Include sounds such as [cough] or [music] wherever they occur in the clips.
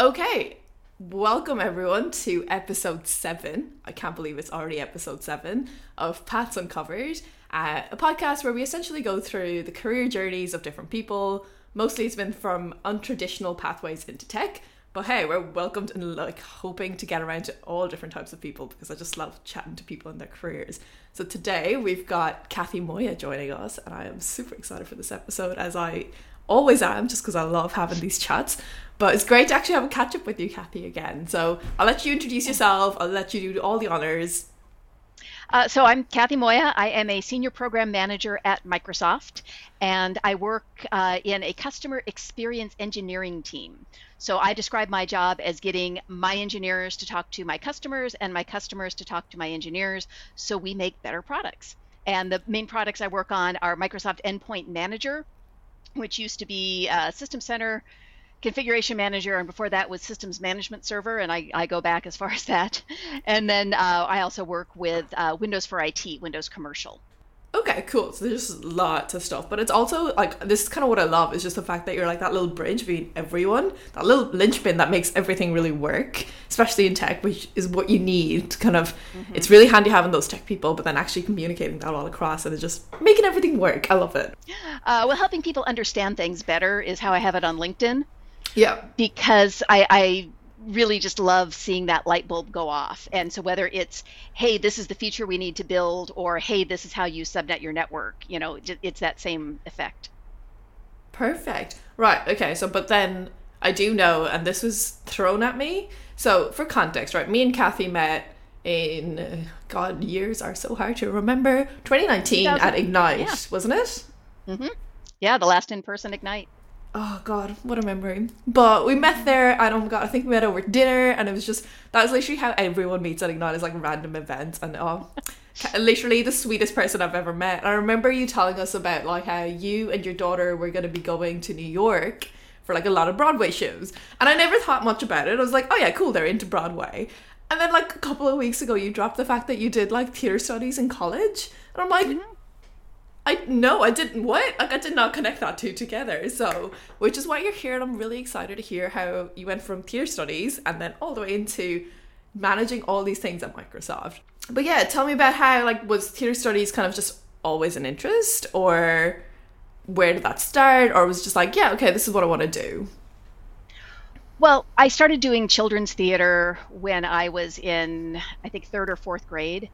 Okay, welcome everyone to episode seven. I can't believe it's already episode seven of Paths Uncovered, uh, a podcast where we essentially go through the career journeys of different people. Mostly it's been from untraditional pathways into tech, but hey, we're welcomed and like hoping to get around to all different types of people because I just love chatting to people in their careers. So today we've got Kathy Moya joining us, and I am super excited for this episode as I always am, just because I love having these chats. But it's great to actually have a catch up with you, Kathy, again. So I'll let you introduce yourself. I'll let you do all the honors. Uh, so I'm Kathy Moya. I am a senior program manager at Microsoft, and I work uh, in a customer experience engineering team. So I describe my job as getting my engineers to talk to my customers and my customers to talk to my engineers so we make better products. And the main products I work on are Microsoft Endpoint Manager, which used to be uh, System Center, configuration manager and before that was systems management server and i, I go back as far [laughs] as that. And then uh, i also work with uh, windows for it windows commercial. Okay cool. So there's lots of stuff but it's also like this is kind of what i love is just the fact that you're like that little bridge between everyone that little linchpin that makes everything really work especially in tech which is what you need kind of mm-hmm. it's really handy having those tech people but then actually communicating that all across and just making everything work. I love it. Uh, well helping people understand things better is how i have it on linkedin yeah. Because I, I really just love seeing that light bulb go off. And so whether it's, hey, this is the feature we need to build, or hey, this is how you subnet your network, you know, it's that same effect. Perfect. Right. Okay. So, but then I do know, and this was thrown at me. So, for context, right, me and Kathy met in, uh, God, years are so hard to remember. 2019 at Ignite, yeah. wasn't it? Mm-hmm. Yeah, the last in person Ignite oh god, what a memory. But we met there, and oh my god, I think we met over dinner, and it was just that was literally how everyone meets at Ignite is like random events, and oh, [laughs] literally the sweetest person I've ever met. I remember you telling us about like how you and your daughter were going to be going to New York for like a lot of Broadway shows, and I never thought much about it. I was like, oh yeah, cool, they're into Broadway. And then like a couple of weeks ago, you dropped the fact that you did like theater studies in college, and I'm like. Mm-hmm I no, I didn't. What? Like I did not connect that two together. So, which is why you're here, and I'm really excited to hear how you went from theater studies and then all the way into managing all these things at Microsoft. But yeah, tell me about how like was theater studies kind of just always an interest, or where did that start, or was just like, yeah, okay, this is what I want to do. Well, I started doing children's theater when I was in, I think, third or fourth grade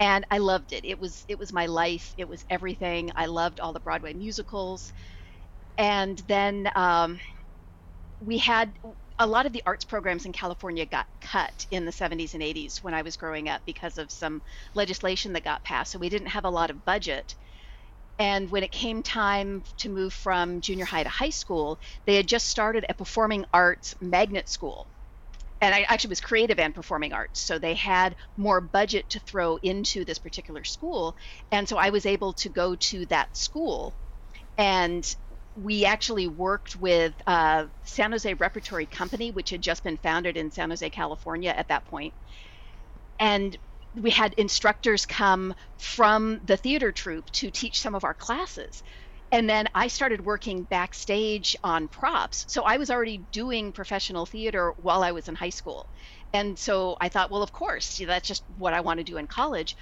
and I loved it. It was it was my life. It was everything. I loved all the Broadway musicals, and then um, we had a lot of the arts programs in California got cut in the 70s and 80s when I was growing up because of some legislation that got passed. So we didn't have a lot of budget. And when it came time to move from junior high to high school, they had just started a performing arts magnet school and I actually was creative and performing arts. So they had more budget to throw into this particular school. And so I was able to go to that school. And we actually worked with uh, San Jose Repertory Company, which had just been founded in San Jose, California at that point. And we had instructors come from the theater troupe to teach some of our classes and then I started working backstage on props. So I was already doing professional theater while I was in high school. And so I thought, well, of course, that's just what I want to do in college.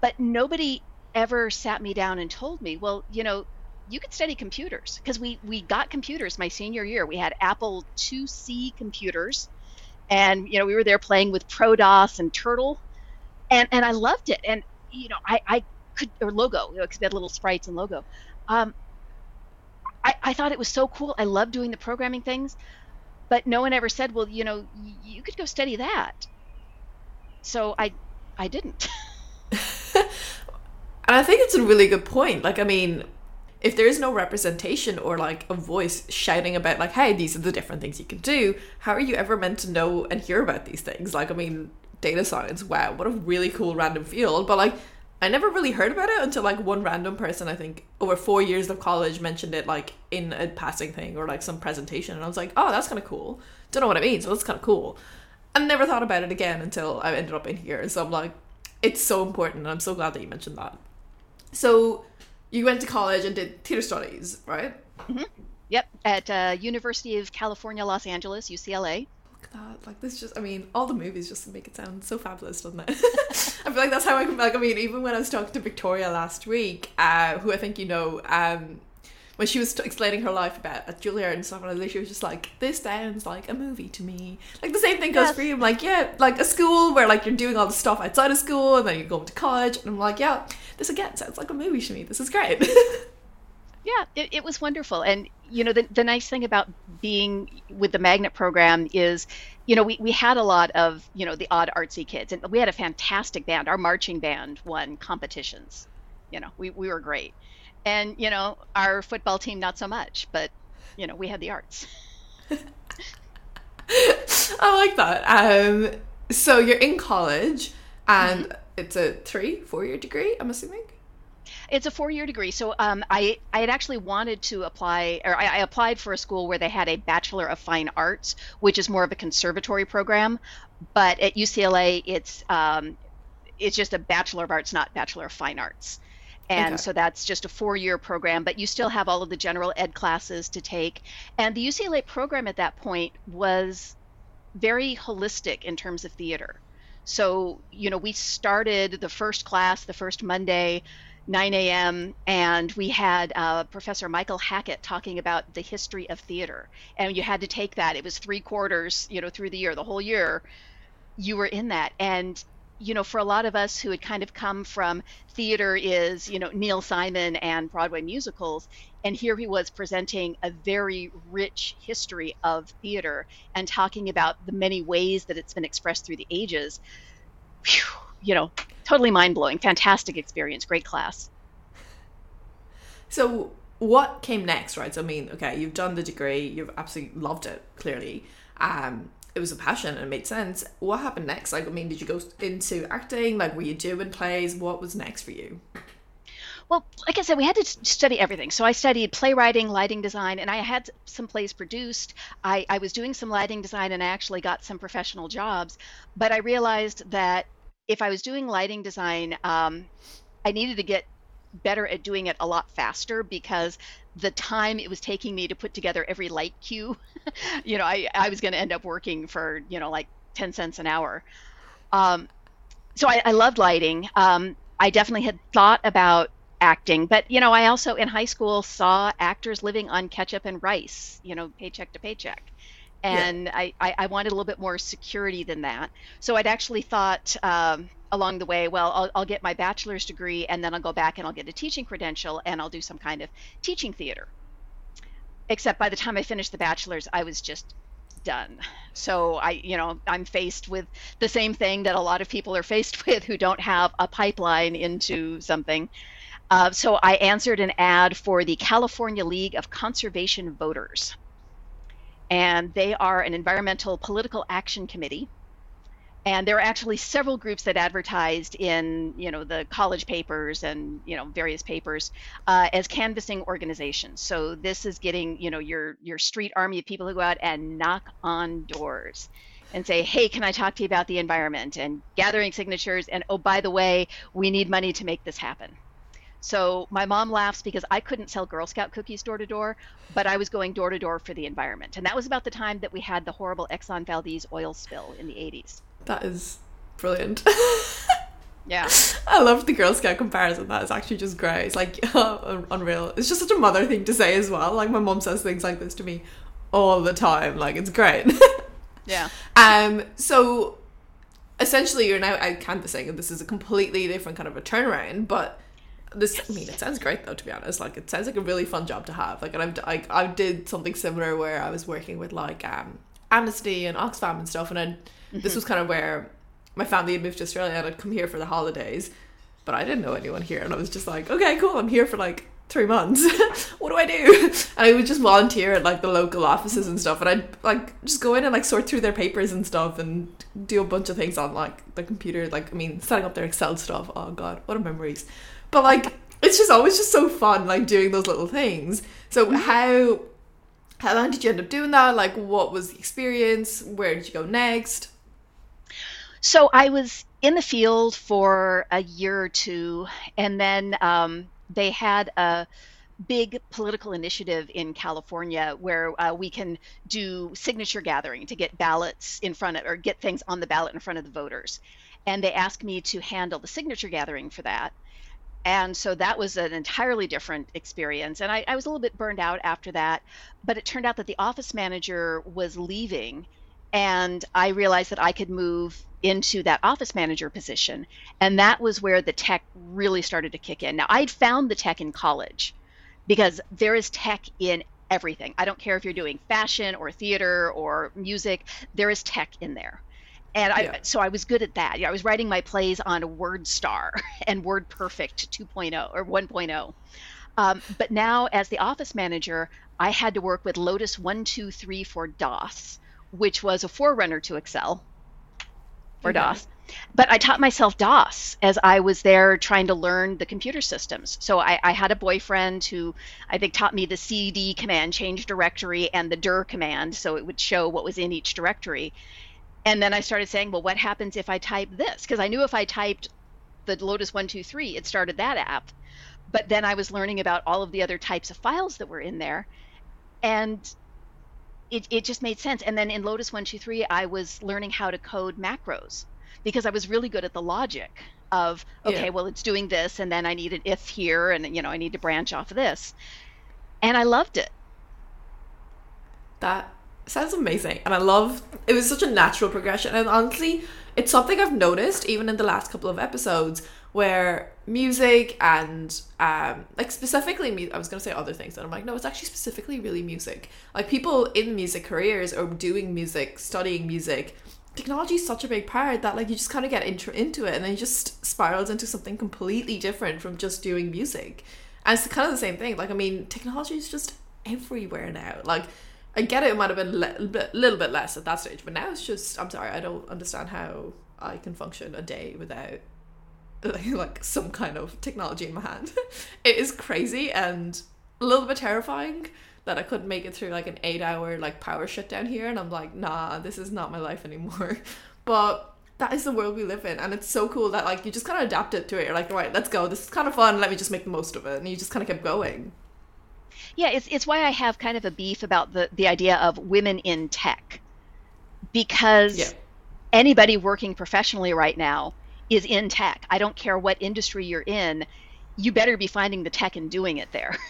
But nobody ever sat me down and told me, well, you know, you could study computers because we we got computers my senior year. We had Apple IIc computers, and you know we were there playing with ProDOS and Turtle, and and I loved it. And you know I I could or logo you know because we had little sprites and logo. Um, I, I thought it was so cool. I love doing the programming things, but no one ever said, well, you know, you could go study that. So I, I didn't. [laughs] and I think it's a really good point. Like, I mean, if there is no representation or like a voice shouting about like, hey, these are the different things you can do, how are you ever meant to know and hear about these things? Like, I mean, data science, wow, what a really cool random field. But like, I never really heard about it until like one random person, I think, over four years of college mentioned it like in a passing thing or like some presentation. And I was like, oh, that's kind of cool. Don't know what it means, but that's kind of cool. I never thought about it again until I ended up in here. So I'm like, it's so important. And I'm so glad that you mentioned that. So you went to college and did theater studies, right? Mm-hmm. Yep, at uh, University of California, Los Angeles, UCLA. That. Like this just I mean, all the movies just make it sound so fabulous, doesn't it? [laughs] I feel like that's how I can like I mean, even when I was talking to Victoria last week, uh, who I think you know, um, when she was t- explaining her life about at Juilliard and stuff, and she was just like, "This sounds like a movie to me." Like the same thing goes Yes. for you. I'm like, yeah, like a school where like you're doing all the stuff outside of school, and then you're going to college, and I'm like, yeah, this again sounds like a movie to me. This is great. [laughs] Yeah, it, it was wonderful. And, you know, the, the nice thing about being with the magnet program is, you know, we, we had a lot of, you know, the odd artsy kids. And we had a fantastic band. Our marching band won competitions. You know, we, we were great. And, you know, our football team, not so much. But, you know, we had the arts. [laughs] I like that. Um, so you're in college, and Mm-hmm. it's a three, four year degree. I'm assuming. It's a four-year degree. So um, I I had actually wanted to apply, or I, I applied for a school where they had a Bachelor of Fine Arts, which is more of a conservatory program. But at UCLA, it's um, it's just a Bachelor of Arts, not Bachelor of Fine Arts. And Okay. so that's just a four-year program, but you still have all of the general ed classes to take. And the UCLA program at that point was very holistic in terms of theater. So, you know, we started the first class the first Monday, 9 a.m., and we had uh, Professor Michael Hackett talking about the history of theater. And you had to take that. It was three quarters, you know, through the year, the whole year, you were in that. And, you know, for a lot of us who had kind of come from theater is, you know, Neil Simon and Broadway musicals, and here he was presenting a very rich history of theater and talking about the many ways that it's been expressed through the ages. Phew, you know, totally mind blowing. Fantastic experience. Great class. So what came next, right? So I mean, okay, you've done the degree, you've absolutely loved it, clearly. Um, it was a passion and it made sense. What happened next? Like, I mean, did you go into acting? Like, were you doing plays? What was next for you? Well, like I said, we had to study everything. So I studied playwriting, lighting design, and I had some plays produced. I, I was doing some lighting design and I actually got some professional jobs. But I realized that if I was doing lighting design, um, I needed to get better at doing it a lot faster because the time it was taking me to put together every light cue, [laughs] you know, I, I was going to end up working for, you know, like 10 cents an hour. Um, so I, I loved lighting. Um, I definitely had thought about acting, but you know, I also in high school saw actors living on ketchup and rice, you know, paycheck to paycheck. And I, I, I wanted a little bit more security than that. So I'd actually thought um, along the way, well, I'll, I'll get my bachelor's degree and then I'll go back and I'll get a teaching credential and I'll do some kind of teaching theater. Except by the time I finished the bachelor's, I was just done. So I, you know, I'm faced with the same thing that a lot of people are faced [laughs] with who don't have a pipeline into something. Uh, so I answered an ad for the California League of Conservation Voters. And they are an environmental political action committee. And there are actually several groups that advertised in, you know, the college papers and, you know, various papers uh, as canvassing organizations. So this is getting, you know, your your street army of people who go out and knock on doors and say, "Hey, can I talk to you about the environment?" and gathering signatures and oh, by the way, we need money to make this happen. So my mom laughs because I couldn't sell Girl Scout cookies door to door, but I was going door to door for the environment. And that was about the time that we had the horrible Exxon Valdez oil spill in the 80s. That is brilliant. [laughs] Yeah. [laughs] I love the Girl Scout comparison. That is actually just great. It's like [laughs] unreal. It's just such a mother thing to say as well. Like my mom says things like this to me all the time. Like it's great. Yeah. um. So essentially, you're now out canvassing, and this is a completely different kind of a turnaround. But this, I mean, it sounds great though. To be honest, like it sounds like a really fun job to have. Like, and I've I, I did something similar where I was working with like um Amnesty and Oxfam and stuff, and then this was kind of where my family had moved to Australia and I'd come here for the holidays, but I didn't know anyone here, and I was just like, okay, cool, I'm here for like three months. [laughs] what do I do? [laughs] And I would just volunteer at like the local offices and stuff, and I'd like just go in and like sort through their papers and stuff, and do a bunch of things on like the computer. Like, I mean, setting up their Excel stuff. Oh god, what a memories! But like, it's just always just so fun, like doing those little things. So how how long did you end up doing that? Like, what was the experience? Where did you go next? So I was in the field for a year or two, and then um, they had a big political initiative in California where uh, we can do signature gathering to get ballots in front of or get things on the ballot in front of the voters. And they asked me to handle the signature gathering for that. And so that was an entirely different experience. And I, I was a little bit burned out after that. But it turned out that the office manager was leaving. And I realized that I could move into that office manager position. And that was where the tech really started to kick in. Now, I'd found the tech in college because there is tech in everything. I don't care if you're doing fashion or theater or music, there is tech in there. And I, yeah. so I was good at that. Yeah, I was writing my plays on WordStar [laughs] and WordPerfect 2.0 or 1.0. Um, but now, as the office manager, I had to work with Lotus 123 for DOS, which was a forerunner to Excel for okay. DOS. But I taught myself DOS as I was there trying to learn the computer systems. So I, I had a boyfriend who I think taught me the CD command, change directory, and the dir command, so it would show what was in each directory. And then I started saying, well, what happens if I type this? Because I knew if I typed the Lotus 123, it started that app. But then I was learning about all of the other types of files that were in there. And it, it just made sense. And then in Lotus 123, I was learning how to code macros because I was really good at the logic of okay, yeah. well it's doing this and then I need an if here and you know I need to branch off of this. And I loved it. That sounds amazing. And I love it was such a natural progression and honestly it's something I've noticed even in the last couple of episodes where music and um like specifically me I was gonna say other things and I'm like no it's actually specifically really music. Like people in music careers or doing music studying music. Technology is such a big part that like you just kind of get into into it and then it just spirals into something completely different from just doing music. And it's kind of the same thing like i mean technology is just everywhere now. Like i get it it might have been a little bit, little bit less at that stage but now it's just i'm sorry i don't understand how i can function a day without like, [laughs] like some kind of technology in my hand. [laughs] It is crazy and a little bit terrifying that I couldn't make it through like an eight hour like power shutdown here and I'm like nah this is not my life anymore. [laughs] But that is the world we live in and it's so cool that like you just kind of adapt it to it. You're like right let's go. This is kind of fun. Let me just make the most of it. And you just kind of kept going yeah it's, it's why I have kind of a beef about the the idea of women in tech because yeah. anybody working professionally right now is in tech I don't care what industry you're in you better be finding the tech and doing it there [laughs]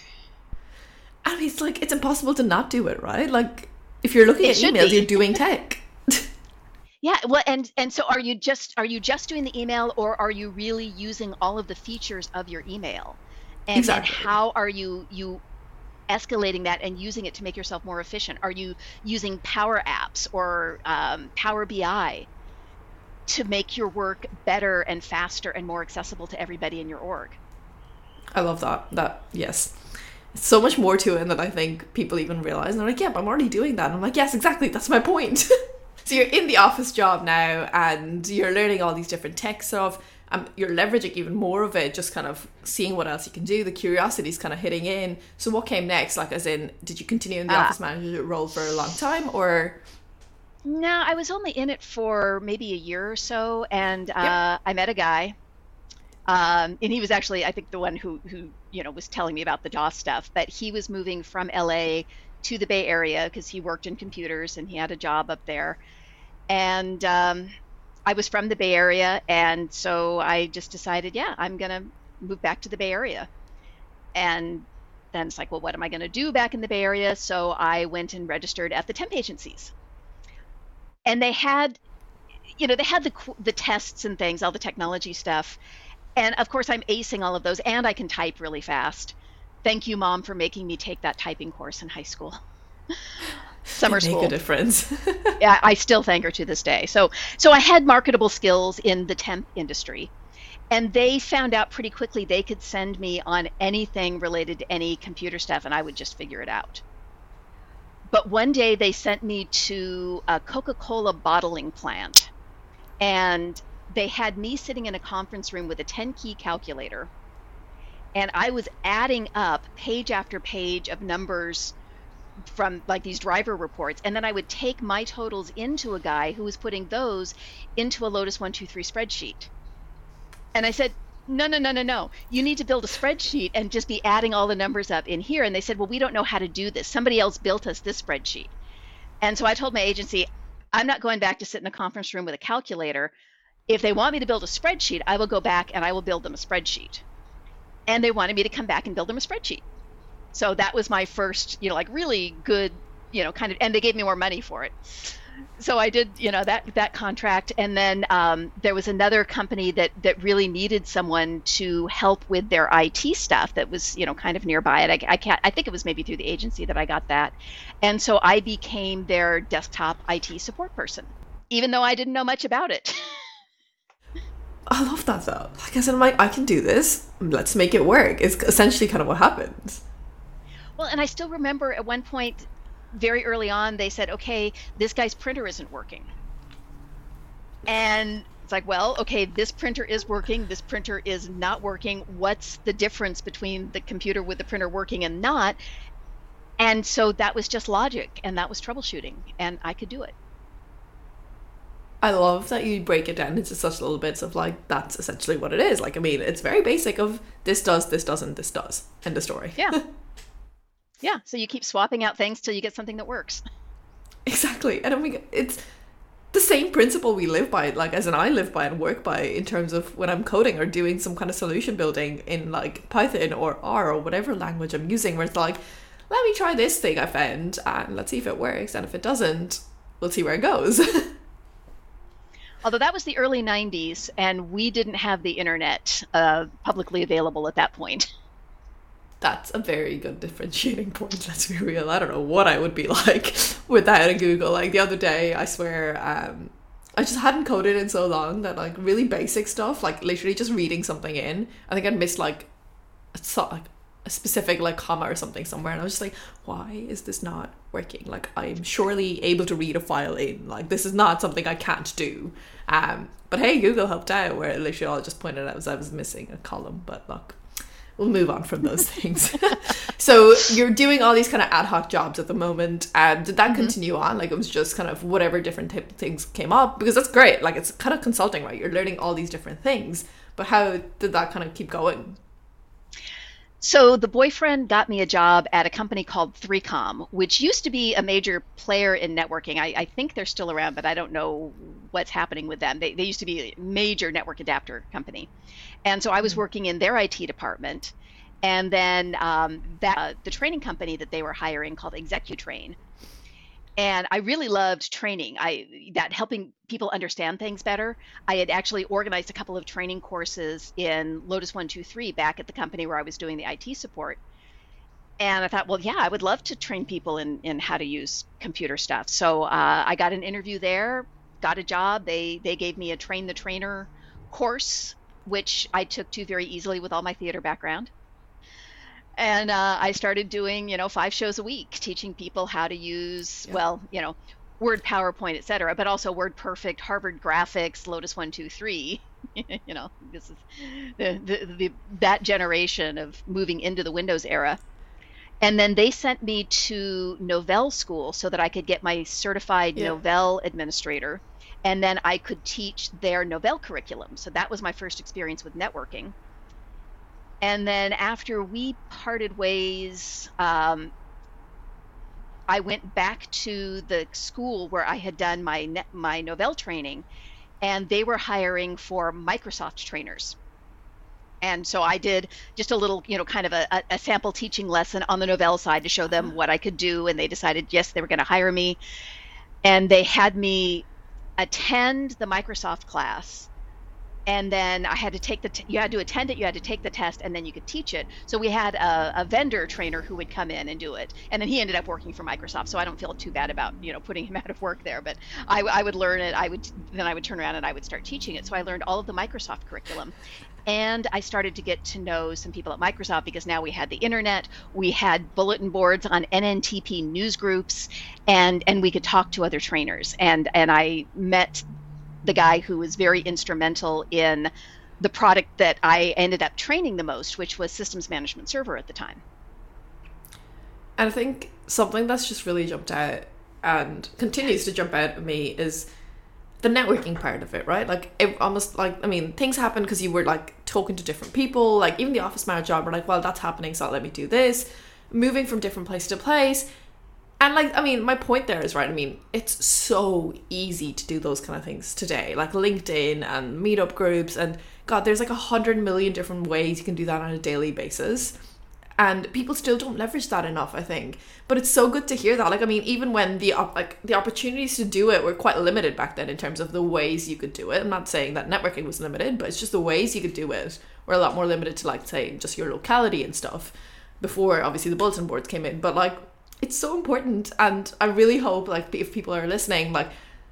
I mean, it's like it's impossible to not do it, right? Like if you're looking it at emails, be. you're doing tech. [laughs] yeah, well, and and so are you just are you just doing the email, or are you really using all of the features of your email? And, exactly. and how are you you escalating that and using it to make yourself more efficient? Are you using Power Apps or um, Power BI to make your work better and faster and more accessible to everybody in your org? I love that. That yes so much more to it than I think people even realize. And they're like, yeah, but I'm already doing that. And I'm like, yes, exactly. That's my point. [laughs] so you're in the office job now and you're learning all these different tech stuff. Um, you're leveraging even more of it, just kind of seeing what else you can do. The curiosity is kind of hitting in. So what came next? Like, as in, did you continue in the uh, office manager role for a long time or? No, I was only in it for maybe a year or so. And uh, yep. I met a guy um, and he was actually, I think, the one who who you know was telling me about the DOS stuff. But he was moving from LA to the Bay Area because he worked in computers and he had a job up there. And um, I was from the Bay Area, and so I just decided, yeah, I'm gonna move back to the Bay Area. And then it's like, well, what am I to do back in the Bay Area? So I went and registered at the temp agencies. And they had, you know, they had the the tests and things, all the technology stuff, and of course, I'm acing all of those, and I can type really fast. Thank you, mom, for making me take that typing course in high school. [laughs] Summer school. Make a difference. [laughs] yeah, I still thank her to this day. So, so I had marketable skills in the temp industry, and they found out pretty quickly they could send me on anything related to any computer stuff, and I would just figure it out. But one day they sent me to a Coca-Cola bottling plant, and they had me sitting in a conference room with a 10 key calculator and I was adding up page after page of numbers from like these driver reports and then I would take my totals into a guy who was putting those into a Lotus 123 spreadsheet. And I said, no, no, no, no, no. You need to build a spreadsheet and just be adding all the numbers up in here. And they said, well, we don't know how to do this. Somebody else built us this spreadsheet. And so I told my agency, I'm not going back to sit in a conference room with a calculator. If they want me to build a spreadsheet, I will go back and I will build them a spreadsheet. And they wanted me to come back and build them a spreadsheet. So that was my first, you know, like really good, you know, kind of, and they gave me more money for it so I did, you know, that that contract, and then um, there was another company that that really needed someone to help with their IT stuff that was, you know, kind of nearby. And I, I can't, I think it was maybe through the agency that I got that, and so I became their desktop IT support person, even though I didn't know much about it. [laughs] I love that though. Like I said, I'm like, I can do this. Let's make it work. It's essentially kind of what happens. Well, and I still remember at one point very early on they said, okay, this guy's printer isn't working. And it's like, well, okay, this printer is working, this printer is not working. What's the difference between the computer with the printer working and not? And so that was just logic and that was troubleshooting, and I could do it. I love that you break it down into such little bits of like that's essentially what it is. Like I mean, it's very basic of this does, this doesn't, this does. End of story. Yeah. [laughs] Yeah, so you keep swapping out things till you get something that works. [laughs] Exactly. And I mean, it's the same principle we live by, like as an I live by and work by in terms of when I'm coding or doing some kind of solution building in like Python or R or whatever language I'm using, where it's like, let me try this thing I found and let's see if it works. And if it doesn't, we'll see where it goes. [laughs] Although that was the early 90s and we didn't have the internet uh, publicly available at that point that's a very good differentiating point. Let's be real. I don't know what I would be like [laughs] without a Google. Like the other day, I swear, um, I just hadn't coded in so long that like really basic stuff, like literally just reading something in, I think I'd missed like a, like a specific like comma or something somewhere, and I was just like, why is this not working? Like I'm surely able to read a file in. Like this is not something I can't do. Um, but hey, Google helped out where literally all I just pointed out was I was missing a column. But look, we'll move on from those things. [laughs] so you're doing all these kind of ad hoc jobs at the moment. And did that mm-hmm. continue on? Like it was just kind of whatever different type of things came up? Because that's great. Like it's kind of consulting, right? You're learning all these different things. But how did that kind of keep going? So the boyfriend got me a job at a company called 3Com, which used to be a major player in networking. I, I, think they're still around, but I don't know what's happening with them. They, they used to be a major network adapter company. And so I was hmm. working in their IT department. And then um, that, uh, the training company that they were hiring called ExecuTrain and I really loved training. I that helping people understand things better. I had actually organized a couple of training courses in Lotus One Two Three back at the company where I was doing the IT support. And I thought, well, yeah, I would love to train people in in how to use computer stuff. So uh, I got an interview there, got a job. They they gave me a train the trainer course, which I took to very easily with all my theater background and uh, I started doing, you know, five shows a week, teaching people how to use, yeah. well, you know, Word, PowerPoint, etc., but also Word Perfect, Harvard Graphics, Lotus One Two Three. [laughs] you know, this is the, the, the that generation of moving into the Windows era. And then they sent me to Novell School so that I could get my certified yeah. Novell administrator, and then I could teach their Novell curriculum. So that was my first experience with networking and then after we parted ways, um, I went back to the school where I had done my my Novell training, and they were hiring for Microsoft trainers. And so I did just a little, you know, kind of a, a sample teaching lesson on the Novell side to show them what I could do. And they decided, yes, they were going to hire me. And they had me attend the Microsoft class and then I had to take the t- you had to attend it, you had to take the test, and then you could teach it. So we had a, a, vendor trainer who would come in and do it, and then he ended up working for Microsoft. So I don't feel too bad about you know putting him [laughs] out of work there. But I, I would learn it. I would then I would turn around and I would start teaching it. So I learned all of the Microsoft curriculum. And I started to get to know some people at Microsoft because now we had the internet, we had bulletin boards on NNTP news groups, and and we could talk to other trainers. And and I met the guy who was very instrumental in the product that I ended up training the most, which was Systems Management Server at the time. And I think something that's just really jumped out and continues to jump out at me is the networking part of it, right? Like it almost like I mean, things happen because you were like talking to different people. Like even the office manager job, we're like, well, that's happening, so let me do this. Moving from different place to place, and like I mean, my point there is right. I mean, it's so easy to do those kind of things today, like LinkedIn and meetup groups, and God, there's like a hundred million different ways you can do that on a daily basis. And people still don't leverage that enough i think. But it's so good to hear that. Like i mean even when the op- like the opportunities to do it were quite limited back then in terms of the ways you could do it. I'm not saying that networking was limited but it's just the ways you could do it were a lot more limited to like say just your locality and stuff before obviously the bulletin boards came in. But like it's so important and i really hope like if people are listening like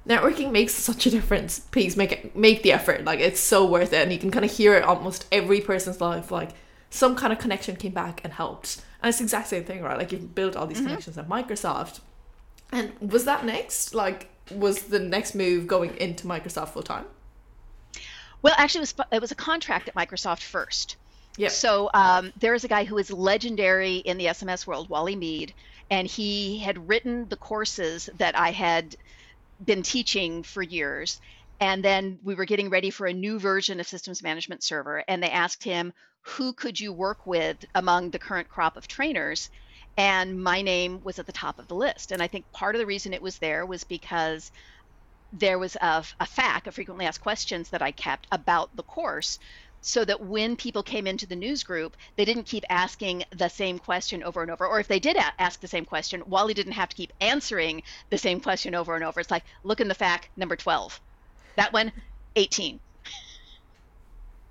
networking makes such a difference please make it make the effort like it's so worth it and you can kind of hear it almost every person's life like some kind of connection came back and helped. And it's the exact same thing, right? Like you've built all these mm-hmm. connections at Microsoft. And was that next? Like, was the next move going into Microsoft full time? Well, actually, it was it was a contract at Microsoft first. Yeah. So um, there is a guy who is legendary in the SMS world, Wally Mead, and he had written the courses that I had been teaching for years. And then we were getting ready for a new version of Systems Management Server, and they asked him, who could you work with among the current crop of trainers? And my name was at the top of the list. And I think part of the reason it was there was because there was a, a FAQ, a frequently asked questions that I kept about the course so that when people came into the news group, they didn't keep asking the same question over and over. Or if they did a- ask the same question, Wally didn't have to keep answering the same question over and over. It's like, look in the FAQ, number 12. That one, 18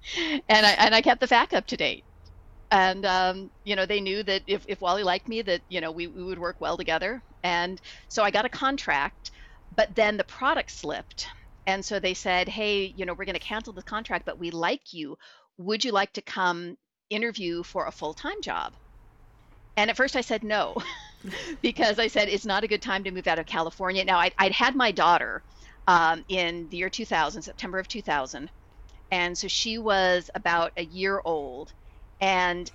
[laughs] and I and I kept the FAQ up to date. And um, you know, they knew that if, if Wally liked me, that you know we, we would work well together. And so I got a contract, but then the product slipped, and so they said, hey, you know, we're going to cancel the contract, but we like you. Would you like to come interview for a full time job? And at first I said no, [laughs] because I said it's not a good time to move out of California. Now I'd, I'd had my daughter um, in the year 2000, September of 2000 and so she was about a year old. And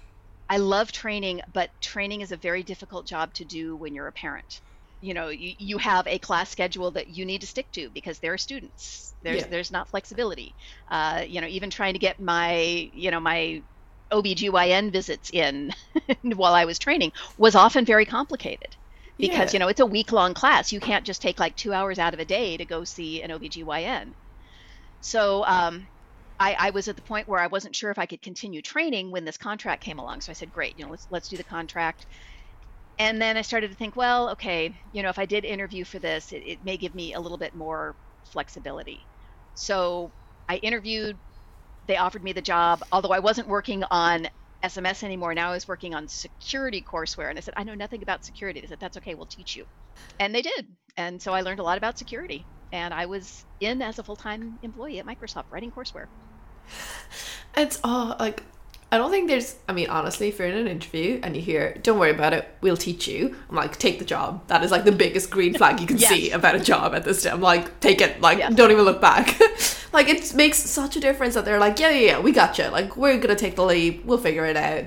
I love training, but training is a very difficult job to do when you're a parent. You know, you, you have a class schedule that you need to stick to because there are students. There's yeah. there's not flexibility. Uh, you know, even trying to get my you know my OBGYN visits in [laughs] while I was training was often very complicated because yeah. you know it's a week long class. You can't just take like two hours out of a day to go see an OBGYN. So um, I, I, was at the point where I wasn't sure if I could continue training when this contract came along. So I said, great, you know, let's let's do the contract. And then I started to think, well, okay, you know, if I did interview for this, it, it may give me a little bit more flexibility. So I interviewed. They offered me the job, although I wasn't working on SMS anymore. Now I was working on security courseware. And I said, I know nothing about security. They said, that's okay, we'll teach you. And they did. And so I learned a lot about security. And I was in as a full time employee at Microsoft writing courseware. It's all like I don't think there's. I mean, honestly, if you're in an interview and you hear, "Don't worry about it, we'll teach you," I'm like, take the job. That is like the biggest green [laughs] flag you can yes. see about a job at this time. I'm like, take it. Like, yes. don't even look back. [laughs] like, it makes such a difference that they're like, yeah, yeah, yeah, we got you. Like, we're gonna take the leap. We'll figure it out.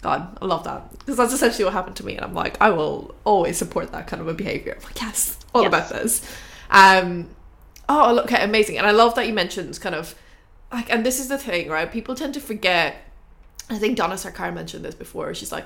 God, I love that because that's essentially what happened to me, and I'm like, I will always support that kind of a behavior. I'm like, yes, all yes. about this. Um, oh, okay, amazing, and I love that you mentioned kind of like and this is the thing right? People tend to forget i think Dona Sarkar mentioned this before she's like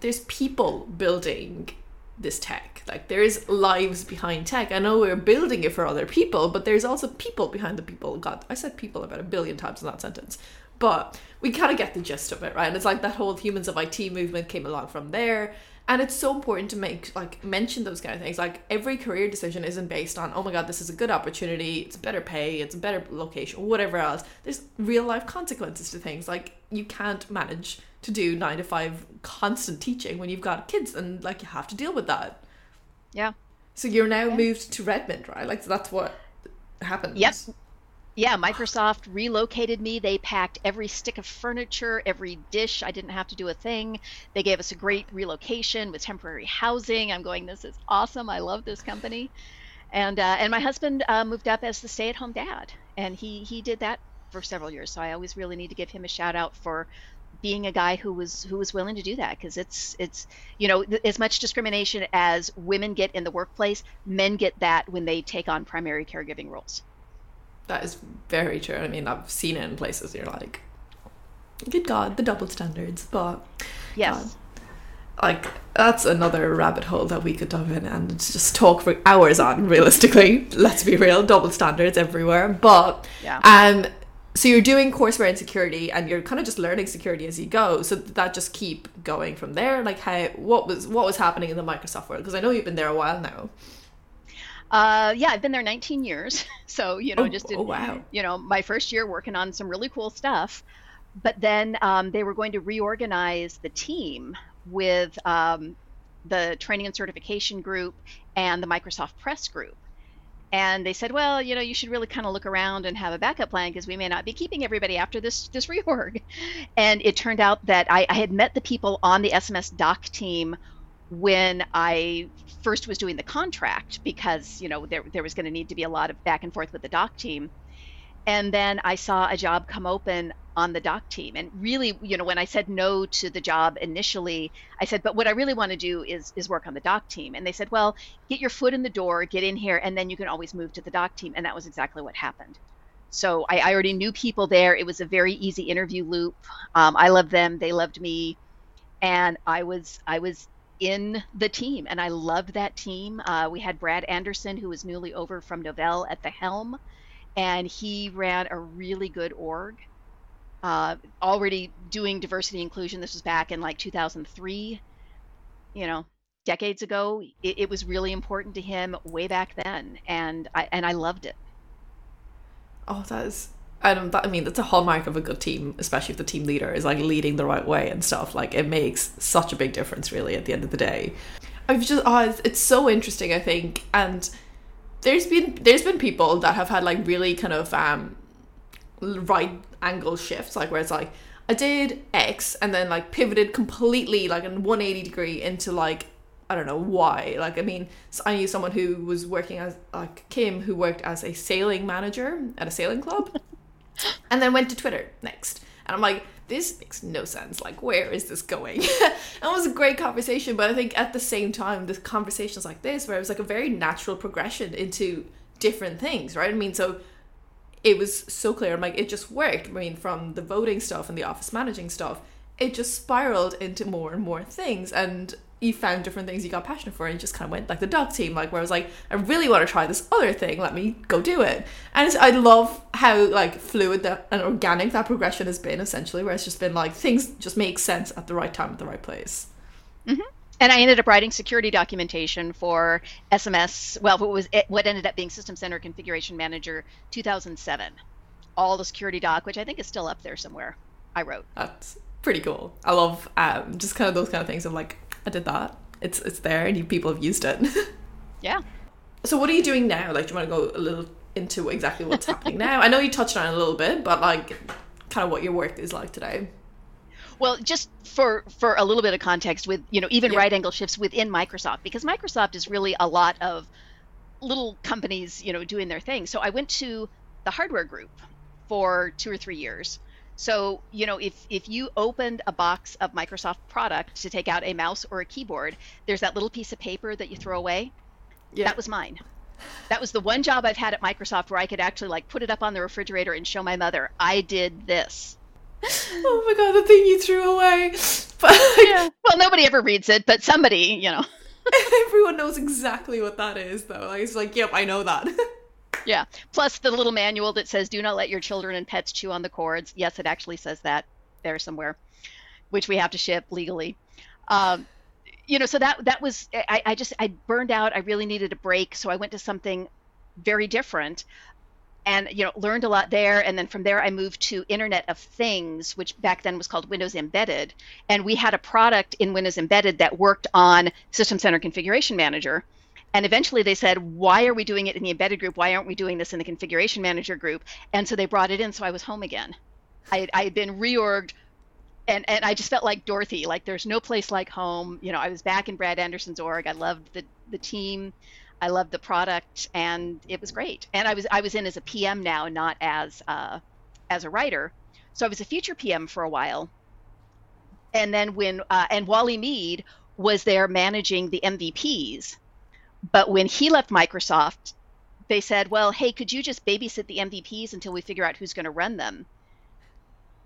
there's people building this tech. Like there's lives behind tech. I know we're building it for other people but there's also people behind the people. God i said people about a billion times in that sentence. But we kind of get the gist of it right? And it's like that whole Humans of IT movement came along from there and it's so important to make like mention those kind of things. Like every career decision isn't based on oh my god this is a good opportunity it's better pay it's a better location whatever else. There's real life consequences to things. Like you can't manage to do nine to five constant teaching when you've got kids and like you have to deal with that. Yeah. So you're now yeah. moved to redmond right? Like that's what happened. Yep yeah, Microsoft relocated me. They packed every stick of furniture, every dish. I didn't have to do a thing. They gave us a great relocation with temporary housing. I'm going, this is awesome. I love this company. And uh, and my husband uh, moved up as the stay-at-home dad, and he he did that for several years. So I always really need to give him a shout out for being a guy who was who was willing to do that because it's it's you know th- as much discrimination as women get in the workplace, men get that when they take on primary caregiving roles. That is very true. I mean, I've seen it in places. You're like, good God, the double standards. But yes. God, like that's another rabbit hole that we could dive in and just talk for hours on. Realistically, let's be real, double standards everywhere. But yeah. um, so you're doing courseware in security and you're kind of just learning security as you go so that just keep going from there like how what was what was happening in the microsoft world because i know you've been there a while now uh, yeah i've been there 19 years. [laughs] So you know oh, just did, oh, wow. you know my first year working on some really cool stuff. But then um, they were going to reorganize the team with um, the training and certification group and the microsoft press group. And they said, well, you know, you should really kind of look around and have a backup plan because we may not be keeping everybody after this this reorg. [laughs] And it turned out that I, I had met the people on the SMS doc team when I first was doing the contract because you know there there was going to need to be a lot of back and forth with the doc team. And then I saw a job come open on the doc team. And really, you know, when I said no to the job initially, I said, but what I really want to do is is work on the doc team. And they said, well, get your foot in the door, get in here, and then you can always move to the doc team. And that was exactly what happened. So I, I already knew people there. It was a very easy interview loop. Um, I loved them, they loved me, and I was I was in the team, and I loved that team. Uh, we had Brad Anderson, who was newly over from Novell at the helm and he ran a really good org. Uh, already doing diversity inclusion. This was back in like 2003. You know, decades ago. It, it was really important to him way back then, and I and I loved it. Oh, that is. Don't. That, I mean, that's a hallmark of a good team, especially if the team leader is like leading the right way and stuff. Like it makes such a big difference, really, at the end of the day. I've just, oh, it's, it's so interesting. I think, and there's been there's been people that have had like really kind of um right angle shifts like where it's like I did X and then like pivoted completely like in 180 degree into like I don't know why like I mean I knew someone who was working as like Kim who worked as a sailing manager at a sailing club [laughs] and then went to Twitter next and I'm like this makes no sense. Like, where is this going? [laughs] it was a great conversation, but I think at the same time, the conversations like this, where it was like a very natural progression into different things, right? I mean, so it was so clear. I'm like, it just worked. I mean, from the voting stuff and the office managing stuff, it just spiraled into more and more things. And you found different things you got passionate for and you just kind of went like the doc team like where I was like I really want to try this other thing let me go do it. And I love how like fluid that and organic that progression has been essentially where it's just been like things just make sense at the right time at the right place. Mm-hmm. and I ended up writing security documentation for SMS well what was it, what ended up being System Center Configuration Manager 2007 all the security doc which I think is still up there somewhere I wrote. That's pretty cool. I love um, just kind of those kind of things of like I did that. It's it's there and you, people have used it. [laughs] yeah. So what are you doing now? Like, do you want to go a little into exactly what's happening now? I know you touched on it a little bit, but like, kind of what your work is like today. Well, just for for a little bit of context, with you know even yeah. right angle shifts within Microsoft, because Microsoft is really a lot of little companies, you know, doing their thing. So I went to the hardware group for two or three years, so, you know, if if you opened a box of Microsoft product to take out a mouse or a keyboard, there's that little piece of paper that you throw away. Yeah. That was mine. That was the one job I've had at Microsoft where I could actually like put it up on the refrigerator and show my mother, I did this. [laughs] oh my god, the thing you threw away. [laughs] But yeah. Well, nobody ever reads it, but somebody, you know. [laughs] Everyone knows exactly what that is though. Like, it's like, yep, I know that yeah. Plus the little manual that says "Do not let your children and pets chew on the cords." Yes, it actually says that there somewhere, which we have to ship legally. Um, you know, so that that was I, I just I burned out. I really needed a break, so I went to something very different and you know learned a lot there and then from there i moved to internet of things which back then was called windows embedded and we had a product in windows embedded that worked on system center configuration manager and eventually they said, why are we doing it in the embedded group? Why aren't we doing this in the configuration manager group? And so they brought it in. So I was home again. I, I had been reorged and, and I just felt like Dorothy, like there's no place like home. You know, I was back in Brad Anderson's org. I loved the, the team. I loved the product and it was great. And I was, I was in as a PM now, not as, uh, as a writer. So I was a feature PM for a while and then when uh, and Wally Mead was there managing the MVPs, but when he left Microsoft, they said, "Well, hey, could you just babysit the MVPs until we figure out who's going to run them?"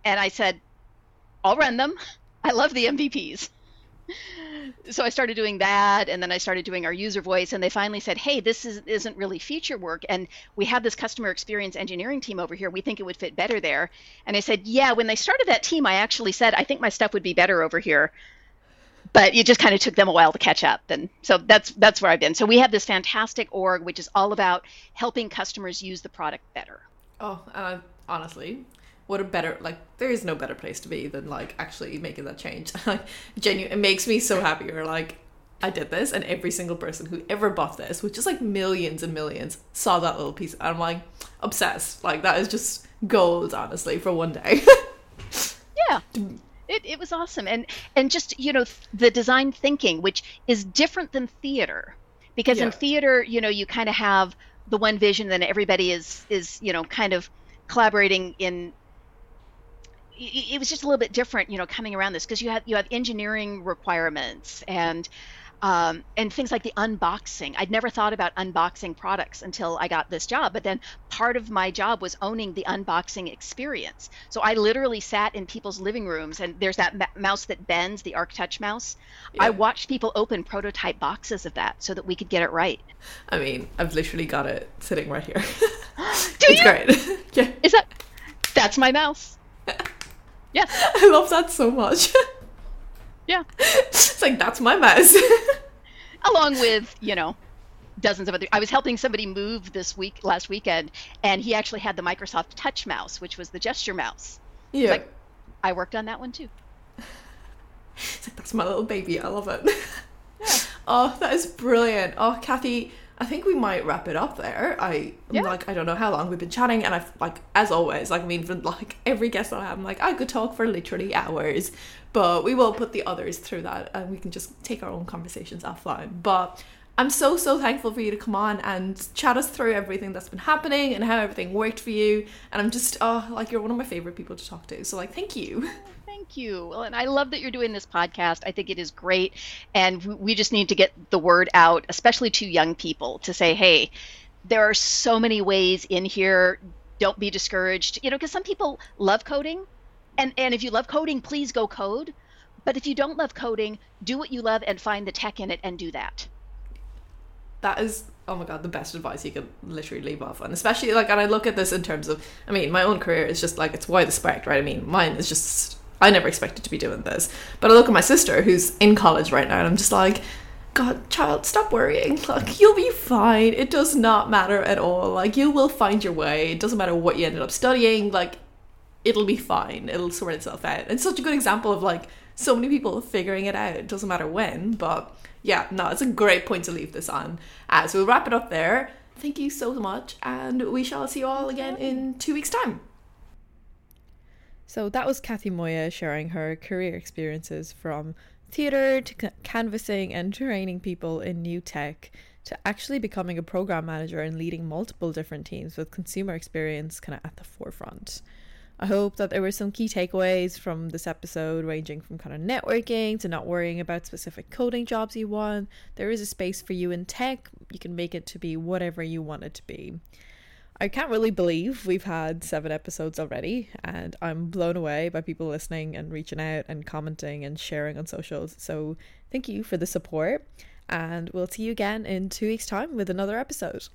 And I said, "I'll run them. [laughs] I love the MVPs." [laughs] so I started doing that, and then I started doing our user voice, and they finally said, "Hey, this is, isn't really feature work, and we have this customer experience engineering team over here. We think it would fit better there." And I said, "Yeah." When they started that team, I actually said, "I think my stuff would be better over here." But it just kind of took them a while to catch up, and so that's that's where I've been. So we have this fantastic org, which is all about helping customers use the product better. Oh, and I, honestly, what a better like there is no better place to be than like actually making that change. [laughs] Like genuine it makes me so happy. Or like i did this and every single person who ever bought this which is like millions and millions saw that little piece. I'm like obsessed. Like that is just gold honestly for one day. [laughs] Yeah it, it was awesome. And and just you know the design thinking which is different than theater. Because yeah. in theater you know you kind of have the one vision then everybody is is you know kind of collaborating in it was just a little bit different, you know, coming around this. Because you have you have engineering requirements and um, and things like the unboxing. I'd never thought about unboxing products until I got this job. But then part of my job was owning the unboxing experience. So I literally sat in people's living rooms, and there's that ma- mouse that bends, the Arc Touch mouse. Yeah. I watched people open prototype boxes of that so that we could get it right. I mean, I've literally got it sitting right here. [laughs] Do it's great. [laughs] yeah. Is that? That's my mouse. [laughs] Yes. I love that so much. Yeah. It's like, that's my mess. [laughs] Along with, you know, dozens of other. I was helping somebody move this week, last weekend, and he actually had the Microsoft Touch mouse, which was the gesture mouse. Yeah. Like, I worked on that one too. It's like, that's my little baby. I love it. Yeah. [laughs] Oh, that is brilliant. Oh, Kathy, I think we might wrap it up there. I yeah. like I don't know how long we've been chatting, and I've like as always, like I mean, from like every guest I have, I'm like I could talk for literally hours, but we will put the others through that, and we can just take our own conversations offline. But I'm so so thankful for you to come on and chat us through everything that's been happening and how everything worked for you. And I'm just oh like you're one of my favorite people to talk to. So like thank you. [laughs] Thank you. Well, and I love that you're doing this podcast. I think it is great, and we just need to get the word out, especially to young people, to say, hey, there are so many ways in here. Don't be discouraged. You know, because some people love coding, and and if you love coding, please go code. But if you don't love coding, do what you love and find the tech in it and do that that is oh my god the best advice you could literally leave off on especially like and i look at this in terms of i mean my own career is just like it's why the spark right i mean mine is just i never expected to be doing this. But i look at my sister who's in college right now and i'm just like god child stop worrying. [laughs] Like you'll be fine. It does not matter at all. Like you will find your way. It doesn't matter what you ended up studying. Like it'll be fine. It'll sort itself out. It's such a good example of like so many people figuring it out. It doesn't matter when but yeah, no, it's a great point to leave this on. Uh, so we'll wrap it up there. Thank you so much, and we shall see you all again in two weeks' time. So that was Kathy Moya sharing her career experiences from theatre to canvassing and training people in new tech to actually becoming a program manager and leading multiple different teams with consumer experience kind of at the forefront. I hope that there were some key takeaways from this episode, ranging from kind of networking to not worrying about specific coding jobs you want. There is a space for you in tech. You can make it to be whatever you want it to be. I can't really believe we've had seven episodes already, and I'm blown away by people listening and reaching out and commenting and sharing on socials. So, thank you for the support, and we'll see you again in two weeks' time with another episode.